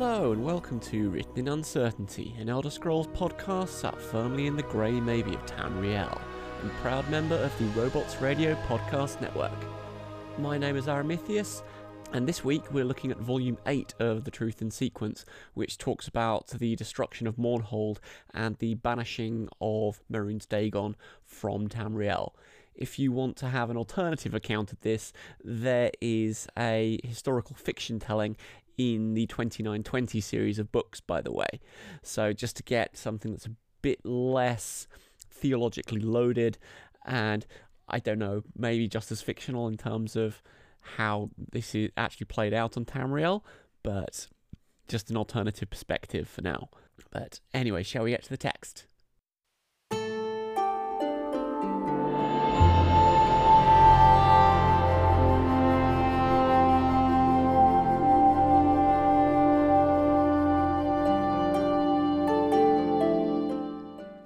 Hello and welcome to Written in Uncertainty, an Elder Scrolls podcast sat firmly in the grey maybe of Tamriel, and proud member of the Robots Radio Podcast Network. My name is Aramithius, and this week we're looking at Volume 8 of The Truth in Sequence, which talks about the destruction of Mournhold and the banishing of Mehrunes Dagon from Tamriel. If you want to have an alternative account of this, there is a historical fiction telling in the 2920 series of books, by the way. So, just to get something that's a bit less theologically loaded and I don't know, maybe just as fictional in terms of how this is actually played out on Tamriel, but just an alternative perspective for now. But anyway, shall we get to the text?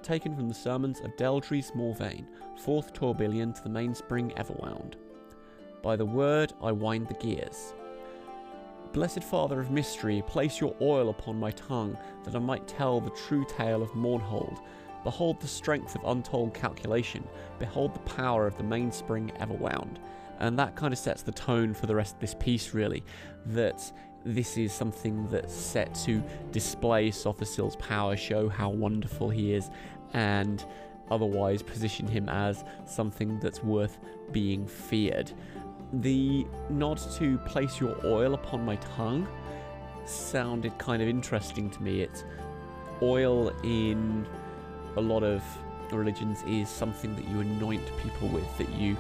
Taken from the sermons of Deldries Morvayn, 4th Tourbillon to the mainspring Everwound. By the word I wind the gears. Blessed Father of Mystery, place your oil upon my tongue, that I might tell the true tale of Mournhold. Behold the strength of untold calculation, behold the power of the mainspring Everwound. And that kind of sets the tone for the rest of this piece, really. That this is something that's set to display Sotha Sil's power, show how wonderful he is, and otherwise position him as something that's worth being feared. The nod to place your oil upon my tongue sounded kind of interesting to me. It's oil in a lot of religions is something that you anoint people with, that you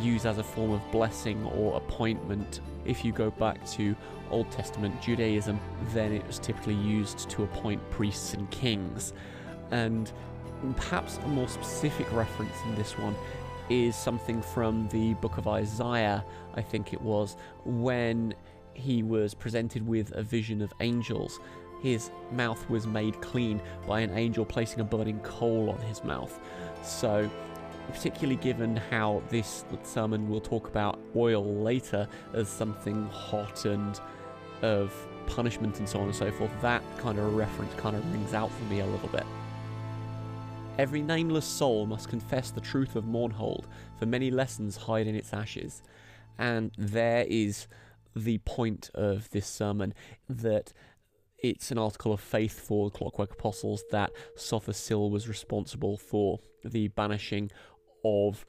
use as a form of blessing or appointment. If you go back to Old Testament Judaism, then it was typically used to appoint priests and kings. And perhaps a more specific reference in this one is something from the book of Isaiah, I think it was, when he was presented with a vision of angels. His mouth was made clean by an angel placing a burning coal on his mouth. So, particularly given how this sermon will talk about oil later as something hot and of punishment and so on and so forth, that kind of reference kind of rings out for me a little bit. Every nameless soul must confess the truth of Mournhold, for many lessons hide in its ashes. And there is the point of this sermon that it's an article of faith for the Clockwork Apostles that Sotha Sil was responsible for the banishing of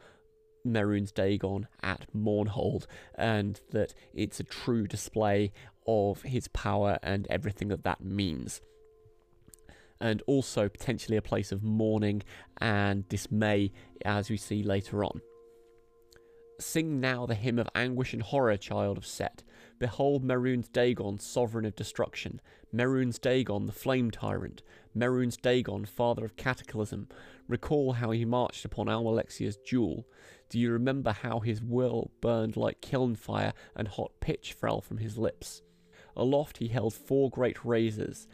Mehrunes Dagon at Mournhold, and that it's a true display of his power and everything that that means and also potentially a place of mourning and dismay as we see later on. Sing now the hymn of anguish and horror, child of Seht. Behold Mehrunes Dagon, sovereign of destruction. Mehrunes Dagon, the flame tyrant. Mehrunes Dagon, father of cataclysm. Recall how he marched upon Almalexia's jewel. Do you remember how his will burned like kiln fire and hot pitch fell from his lips? Aloft he held four great razors.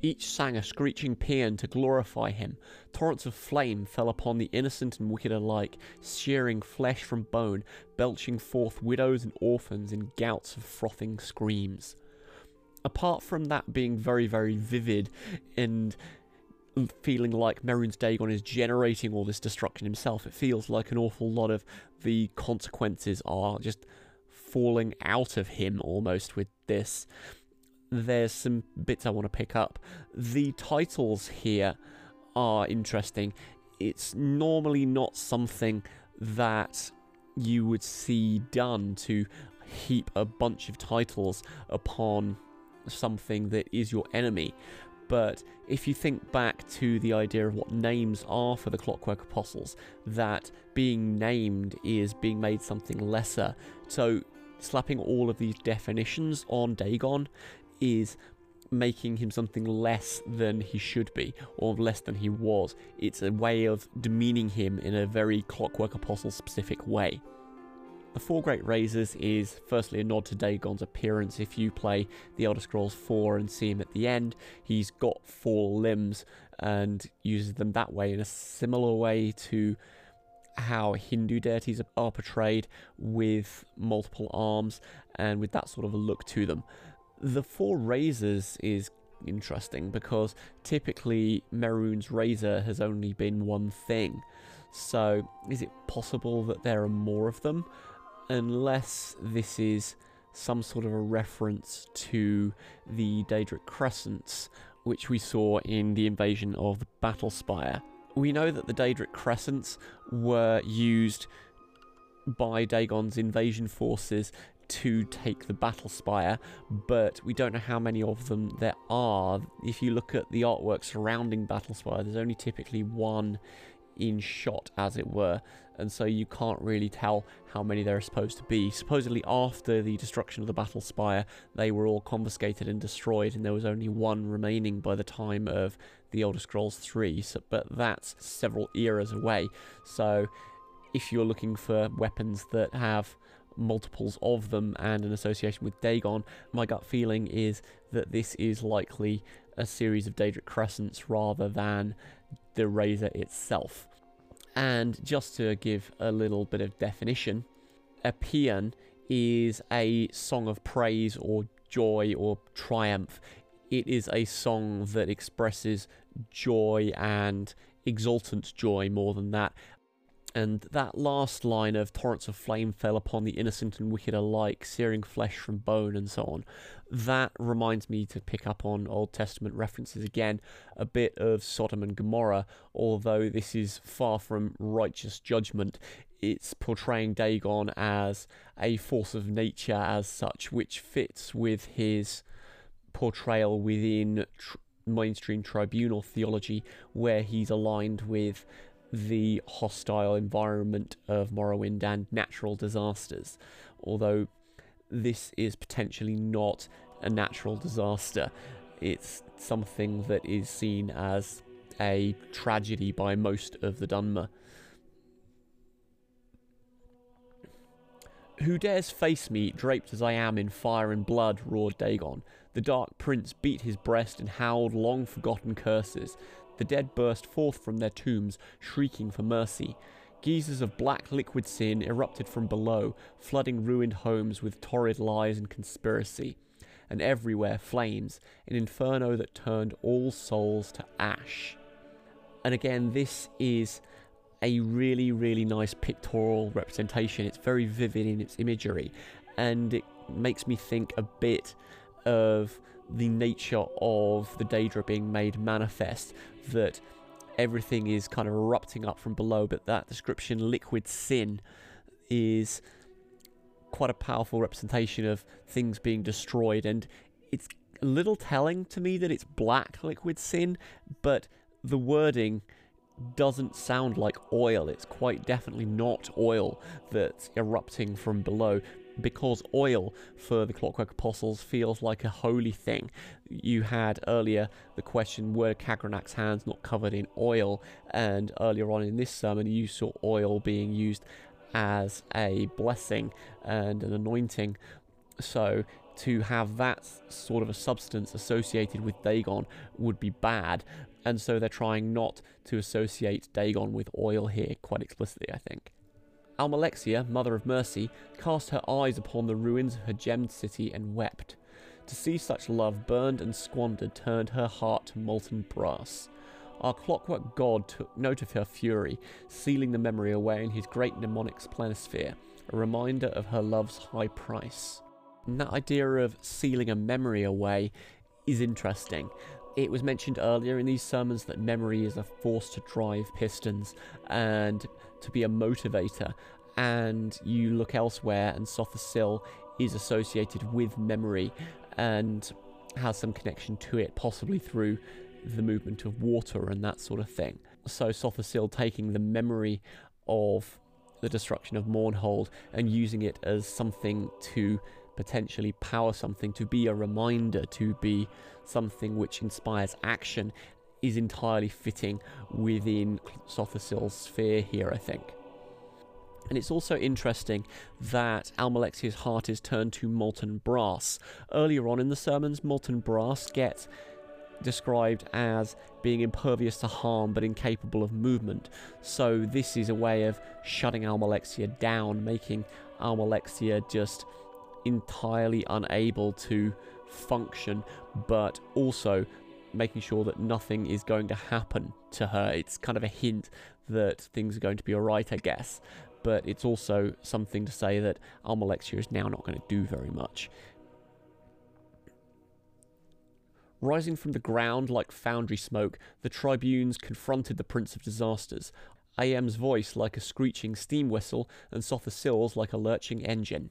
Each sang a screeching paean to glorify him. Torrents of flame fell upon the innocent and wicked alike, shearing flesh from bone, belching forth widows and orphans in gouts of frothing screams. Apart from that being very, very vivid and feeling like Mehrunes Dagon is generating all this destruction himself, it feels like an awful lot of the consequences are just falling out of him almost with this there's some bits I want to pick up. The titles here are interesting. It's normally not something that you would see done to heap a bunch of titles upon something that is your enemy. But if you think back to the idea of what names are for the Clockwork Apostles, that being named is being made something lesser. So slapping all of these definitions on Dagon is making him something less than he should be or less than he was. It's a way of demeaning him in a very Clockwork Apostle specific way. The Four Great Razors is firstly a nod to Dagon's appearance. If you play The Elder Scrolls 4 and see him at the end, he's got four limbs and uses them that way in a similar way to how Hindu deities are portrayed with multiple arms and with that sort of a look to them The four razors is interesting because typically Mehrunes' razor has only been one thing. So, is it possible that there are more of them? Unless this is some sort of a reference to the Daedric Crescents, which we saw in the invasion of the Battlespire. We know that the Daedric Crescents were used by Dagon's invasion forces to take the Battlespire, but we don't know how many of them there are. If you look at the artwork surrounding Battlespire, there's only typically one in shot, as it were, and so you can't really tell how many there are supposed to be. Supposedly, after the destruction of the Battlespire, they were all confiscated and destroyed, and there was only one remaining by the time of the Elder Scrolls 3. So, but that's several eras away. So, if you're looking for weapons that have multiples of them and an association with Dagon, my gut feeling is that this is likely a series of Daedric Crescents rather than the razor itself. And just to give a little bit of definition, a paean is a song of praise or joy or triumph. It is a song that expresses joy and exultant joy more than that, and that last line of torrents of flame fell upon the innocent and wicked alike, searing flesh from bone, and so on. That reminds me to pick up on Old Testament references again, a bit of Sodom and Gomorrah, although this is far from righteous judgment. It's portraying Dagon as a force of nature as such, which fits with his portrayal within tr- mainstream tribunal theology, where he's aligned with the hostile environment of Morrowind and natural disasters. Although this is potentially not a natural disaster, it's something that is seen as a tragedy by most of the Dunmer. Who dares face me, draped as I am in fire and blood? roared Dagon. The Dark Prince beat his breast and howled long forgotten curses. The dead burst forth from their tombs, shrieking for mercy. Geysers of black liquid sin erupted from below, flooding ruined homes with torrid lies and conspiracy. And everywhere flames, an inferno that turned all souls to ash. And again, this is a really, really nice pictorial representation. It's very vivid in its imagery, and it makes me think a bit of the nature of the Daedra being made manifest, that everything is kind of erupting up from below, but that description, liquid sin, is quite a powerful representation of things being destroyed, and it's a little telling to me that it's black liquid sin, but the wording doesn't sound like oil. It's quite definitely not oil that's erupting from below because oil for the Clockwork Apostles feels like a holy thing. You had earlier the question were Kagranak's hands not covered in oil, and earlier on in this sermon you saw oil being used as a blessing and an anointing. So to have that sort of a substance associated with Dagon would be bad, and so they're trying not to associate Dagon with oil here quite explicitly, I think. Almalexia, Mother of Mercy, cast her eyes upon the ruins of her gemmed city and wept. To see such love burned and squandered turned her heart to molten brass. Our clockwork god took note of her fury, sealing the memory away in his great mnemonic planisphere, a reminder of her love's high price. And that idea of sealing a memory away is interesting. It was mentioned earlier in these sermons that memory is a force to drive pistons and to be a motivator. And you look elsewhere, and Sotha is associated with memory and has some connection to it, possibly through the movement of water and that sort of thing. So Sotha taking the memory of the destruction of Mournhold and using it as something to potentially power something, to be a reminder, to be something which inspires action, is entirely fitting within Sotha Sil's sphere here, I think. And it's also interesting that Almalexia's heart is turned to molten brass. Earlier on in the sermons, molten brass gets described as being impervious to harm but incapable of movement. So this is a way of shutting Almalexia down, making Almalexia just entirely unable to function, but also making sure that nothing is going to happen to her. It's kind of a hint that things are going to be alright, I guess. But it's also something to say that Almalexia is now not going to do very much. Rising from the ground like foundry smoke, the tribunes confronted the Prince of Disasters. Ayem's voice like a screeching steam whistle, and Sotha Sil's like a lurching engine.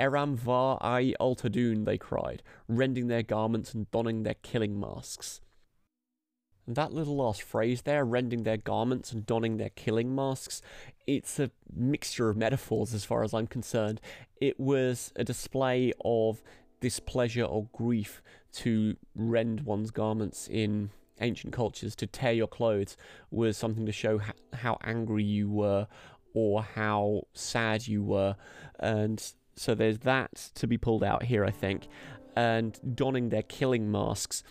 Eram var ai altadun, they cried, rending their garments and donning their killing masks. That little last phrase there, rending their garments and donning their killing masks, it's a mixture of metaphors as far as I'm concerned. It was a display of displeasure or grief to rend one's garments in ancient cultures, to tear your clothes, was something to show how angry you were or how sad you were. And so there's that to be pulled out here, I think. And donning their killing masks,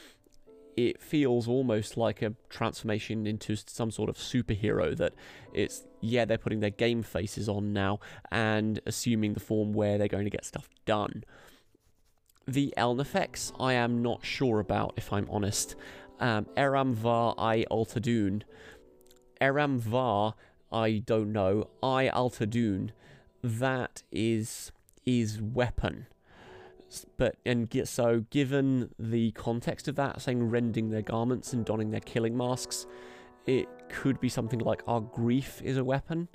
it feels almost like a transformation into some sort of superhero that it's, yeah, they're putting their game faces on now and assuming the form where they're going to get stuff done. The Ehlnofex, I am not sure about, if I'm honest. Um, Eram Var I Altadun. Eram Var, I don't know. I Altadun, that is is weapon. But and get so given the context of that, saying rending their garments and donning their killing masks, it could be something like our grief is a weapon,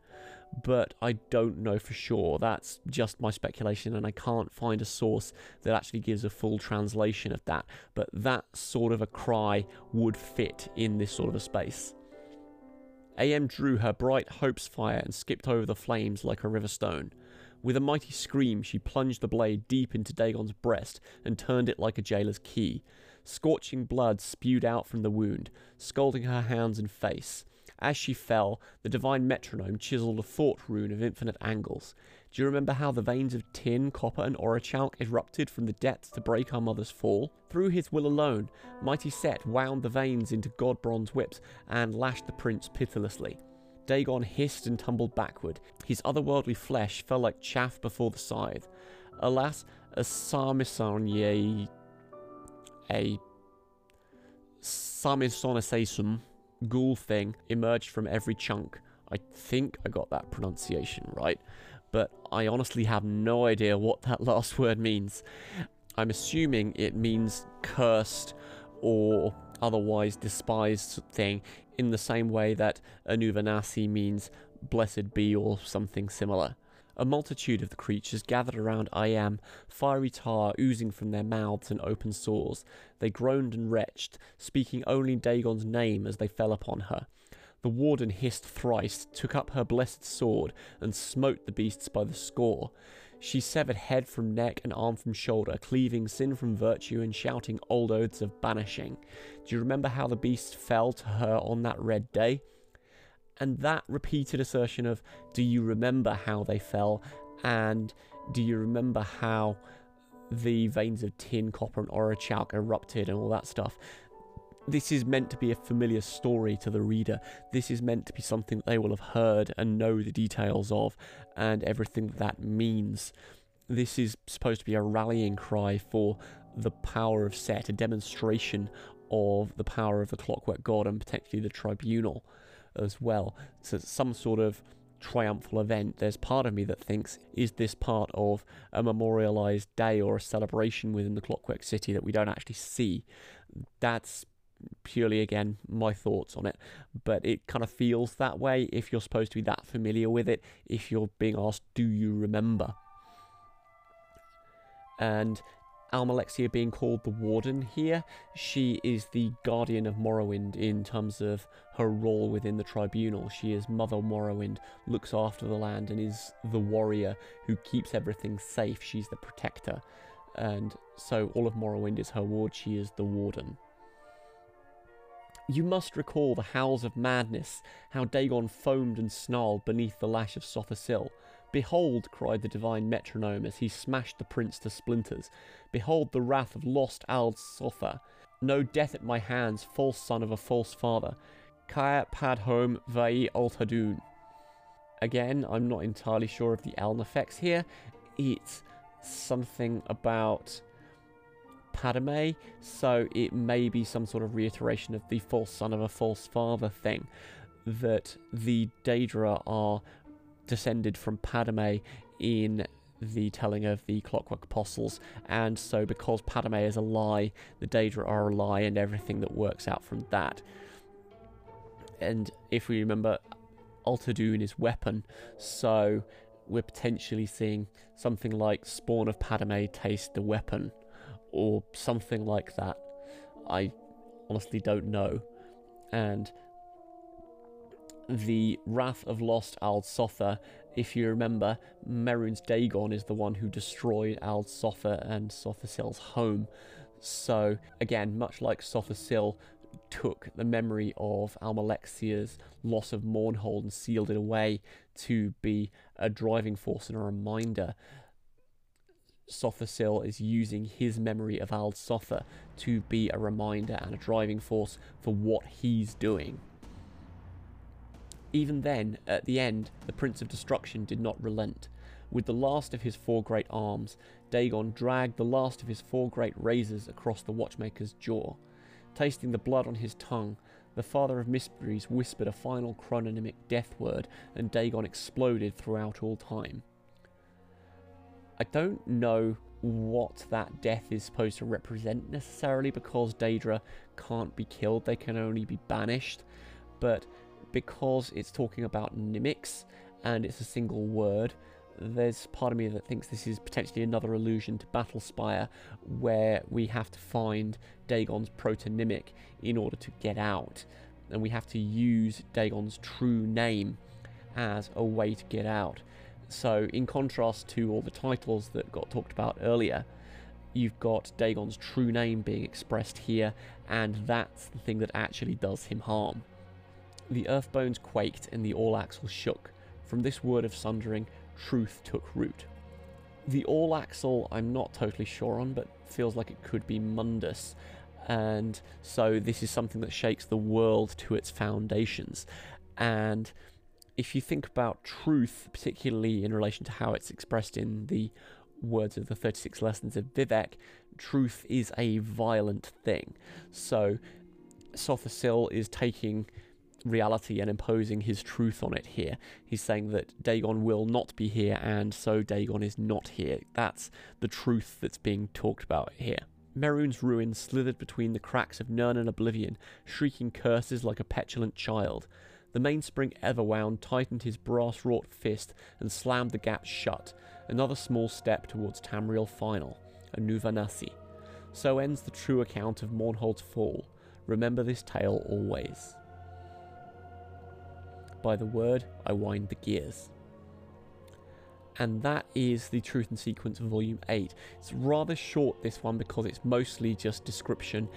but I don't know for sure. That's just my speculation, and I can't find a source that actually gives a full translation of that. But that sort of a cry would fit in this sort of a space. Ayem drew her bright Hopesfire and skipped over the flames like a river stone. With a mighty scream, she plunged the blade deep into Dagon's breast and turned it like a jailer's key. Scorching blood spewed out from the wound, scalding her hands and face. As she fell, the divine metronome chiseled a thought rune of infinite angles. Do you remember how the veins of tin, copper, and orichalc erupted from the depths to break our mother's fall? Through his will alone, mighty Seht wound the veins into god bronze whips and lashed the prince pitilessly. Dagon hissed and tumbled backward. His otherworldly flesh fell like chaff before the scythe. Alas, a sarmisanye, a samisonisasum ghoul thing emerged from every chunk. I think I got that pronunciation right, but I honestly have no idea what that last word means. I'm assuming it means cursed or otherwise despised thing in the same way that Anuvanasi means blessed be or something similar. A multitude of the creatures gathered around Ayem, fiery tar oozing from their mouths and open sores. They groaned and retched, speaking only Dagon's name as they fell upon her. The warden hissed thrice, took up her blessed sword, and smote the beasts by the score. She severed head from neck and arm from shoulder, cleaving sin from virtue and shouting old oaths of banishing. Do you remember how the beasts fell to her on that red day? And that repeated assertion of, do you remember how they fell? And do you remember how the veins of tin, copper, and orichalc erupted and all that stuff? This is meant to be a familiar story to the reader. This is meant to be something that they will have heard and know the details of and everything that, means. This is supposed to be a rallying cry for the power of Seht, a demonstration of the power of the Clockwork God and potentially the Tribunal as well. So some sort of triumphal event. There's part of me that thinks, is this part of a memorialized day or a celebration within the Clockwork City that we don't actually see? That's purely again my thoughts on it but it kind of feels that way if you're supposed to be that familiar with it if you're being asked do you remember and Almalexia being called the Warden here, she is the guardian of Morrowind in terms of her role within the tribunal. She is Mother Morrowind, looks after the land, and is the warrior who keeps everything safe. She's the protector. And so all of Morrowind is her ward, she is the Warden. You must recall the howls of madness, how Dagon foamed and snarled beneath the lash of Sotha Sil. Behold, cried the divine metronome as he smashed the prince to splinters. Behold the wrath of lost Ald Sotha. No death at my hands, false son of a false father. Kaya pad home vai altadun. Again, I'm not entirely sure of the Ehlnofex here. It's something about Padomay, so it may be some sort of reiteration of the false son of a false father thing. That the Daedra are descended from Padomay in the telling of the Clockwork Apostles, and so because Padomay is a lie, the Daedra are a lie, and everything that works out from that. And if we remember, Alta Dune is weapon, so we're potentially seeing something like Spawn of Padomay taste the weapon, or something like that. I honestly don't know. And the Wrath of Lost Ald Sotha, if you remember, Mehrunes Dagon is the one who destroyed Ald Sotha and Sotha home. So, again, much like Sotha took the memory of Almalexia's loss of Mournhold and sealed it away to be a driving force and a reminder. Sotha is using his memory of Ald Sotha to be a reminder and a driving force for what he's doing. Even then, at the end, the Prince of Destruction did not relent. With the last of his four great arms, Dagon dragged the last of his four great razors across the watchmaker's jaw. Tasting the blood on his tongue, the father of mysteries whispered a final chrononymic death word, and Dagon exploded throughout all time. I don't know what that death is supposed to represent necessarily because Daedra can't be killed, they can only be banished. But because it's talking about mimics and it's a single word, there's part of me that thinks this is potentially another allusion to Battlespire, where we have to find Dagon's protonymic in order to get out, and we have to use Dagon's true name as a way to get out. So, in contrast to all the titles that got talked about earlier, you've got Dagon's true name being expressed here, and that's the thing that actually does him harm. The earth bones quaked and the all axle shook. From this word of sundering, truth took root. The all axle, I'm not totally sure on, but feels like it could be Mundus. And so this is something that shakes the world to its foundations. And if you think about truth, particularly in relation to how it's expressed in the words of the 36 lessons of Vivek, truth is a violent thing. So Sotha is taking reality and imposing his truth on it here. He's saying that Dagon will not be here, and so Dagon is not here. That's the truth that's being talked about here. Mehrunes' ruin slithered between the cracks of Nirn and Oblivion, shrieking curses like a petulant child. The mainspring Everwound tightened his brass wrought fist and slammed the gap shut. Another small step towards Tamriel Final, a Nuva-Nasi. So ends the true account of Mournhold's fall. Remember this tale always by the word, I wind the gears. And that is the Truth and Sequence Volume 8. It's rather short, this one, because it's mostly just description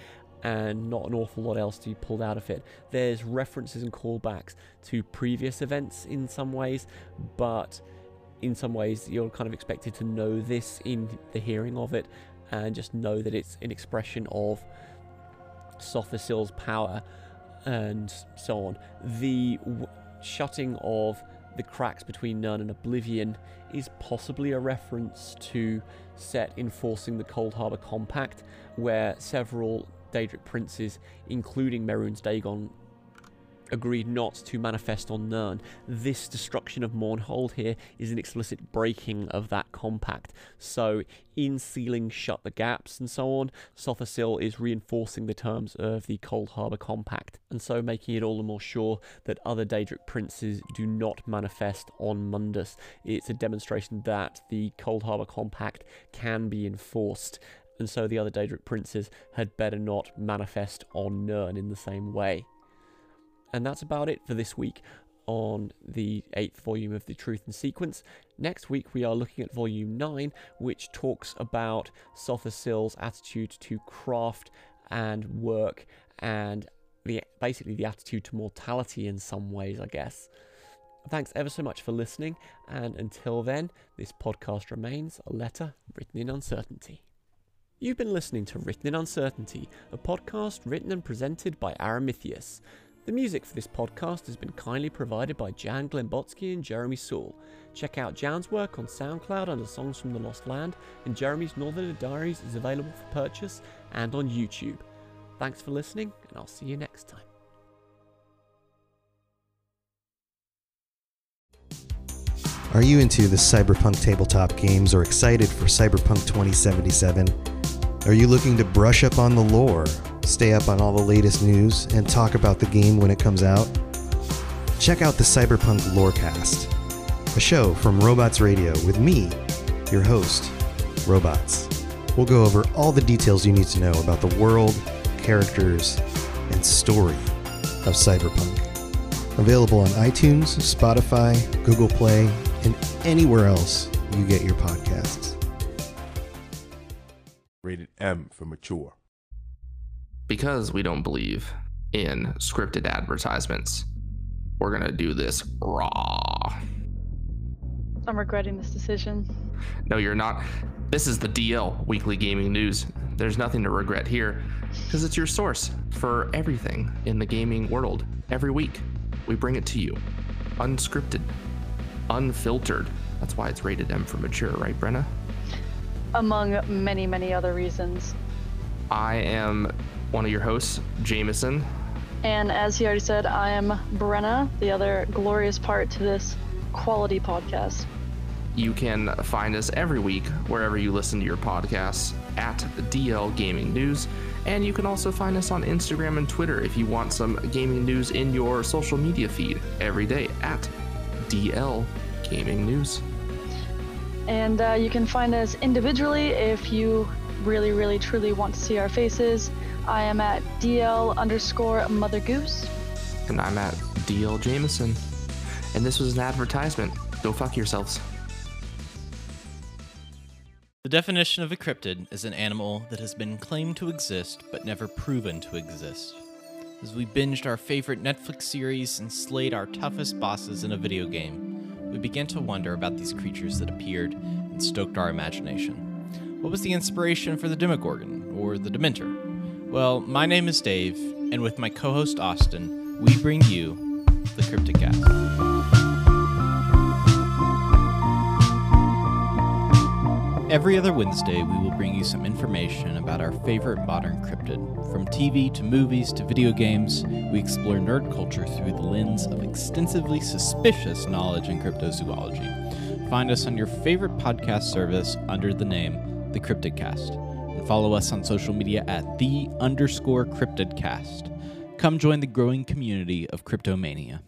and not an awful lot else to be pulled out of it. There's references and callbacks to previous events in some ways, but in some ways you're kind of expected to know this in the hearing of it and just know that it's an expression of Sotha power and so on. The shutting of the cracks between Nirn and Oblivion is possibly a reference to set enforcing the Cold Harbor Compact, where several Daedric princes, including Mehrunes Dagon, agreed not to manifest on Nirn. This destruction of Mournhold here is an explicit breaking of that compact. So, in sealing shut the gaps and so on, Sotha is reinforcing the terms of the Cold Harbour Compact, and so making it all the more sure that other Daedric princes do not manifest on Mundus. It's a demonstration that the Cold Harbour Compact can be enforced and so the other Daedric princes had better not manifest on Nirn in the same way. And that's about it for this week on the eighth volume of the Truth and Sequence. Next week, we are looking at volume 9, which talks about Sotha attitude to craft and work and the, basically the attitude to mortality in some ways, I guess. Thanks ever so much for listening, and until then, this podcast remains a letter written in uncertainty. You've been listening to Written in Uncertainty, a podcast written and presented by Aramithius. The music for this podcast has been kindly provided by Jan Glembotsky and Jeremy Saul. Check out Jan's work on SoundCloud under Songs from the Lost Land, and Jeremy's Northern Diaries is available for purchase and on YouTube. Thanks for listening, and I'll see you next time. Are you into the cyberpunk tabletop games or excited for Cyberpunk 2077? Are you looking to brush up on the lore, stay up on all the latest news, and talk about the game when it comes out? Check out the Cyberpunk Lorecast, a show from Robots Radio with me, your host, Robots. We'll go over all the details you need to know about the world, characters, and story of Cyberpunk. Available on iTunes, Spotify, Google Play, and anywhere else you get your podcasts. Rated M for mature. Because we don't believe in scripted advertisements, we're going to do this raw. I'm regretting this decision. No, you're not. This is the DL Weekly Gaming News. There's nothing to regret here because it's your source for everything in the gaming world. Every week, we bring it to you unscripted, unfiltered. That's why it's rated M for mature, right, Brenna? Among many, many other reasons. I am one of your hosts, Jameson. And as he already said, I am Brenna, the other glorious part to this quality podcast. You can find us every week wherever you listen to your podcasts at DL Gaming News. And you can also find us on Instagram and Twitter if you want some gaming news in your social media feed every day at DL Gaming News. And uh, you can find us individually if you really, really, truly want to see our faces. I am at DL underscore Mother Goose. And I'm at DL Jameson. And this was an advertisement. Go fuck yourselves. The definition of a cryptid is an animal that has been claimed to exist but never proven to exist. As we binged our favorite Netflix series and slayed our toughest bosses in a video game, we began to wonder about these creatures that appeared and stoked our imagination. What was the inspiration for the Demogorgon, or the Dementor? Well, my name is Dave, and with my co host Austin, we bring you the Cryptic Every other Wednesday, we will bring you some information about our favorite modern cryptid. From TV to movies to video games, we explore nerd culture through the lens of extensively suspicious knowledge in cryptozoology. Find us on your favorite podcast service under the name The Cryptid Cast, and follow us on social media at the underscore cryptidcast. Come join the growing community of Cryptomania.